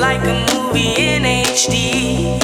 like a movie in HD.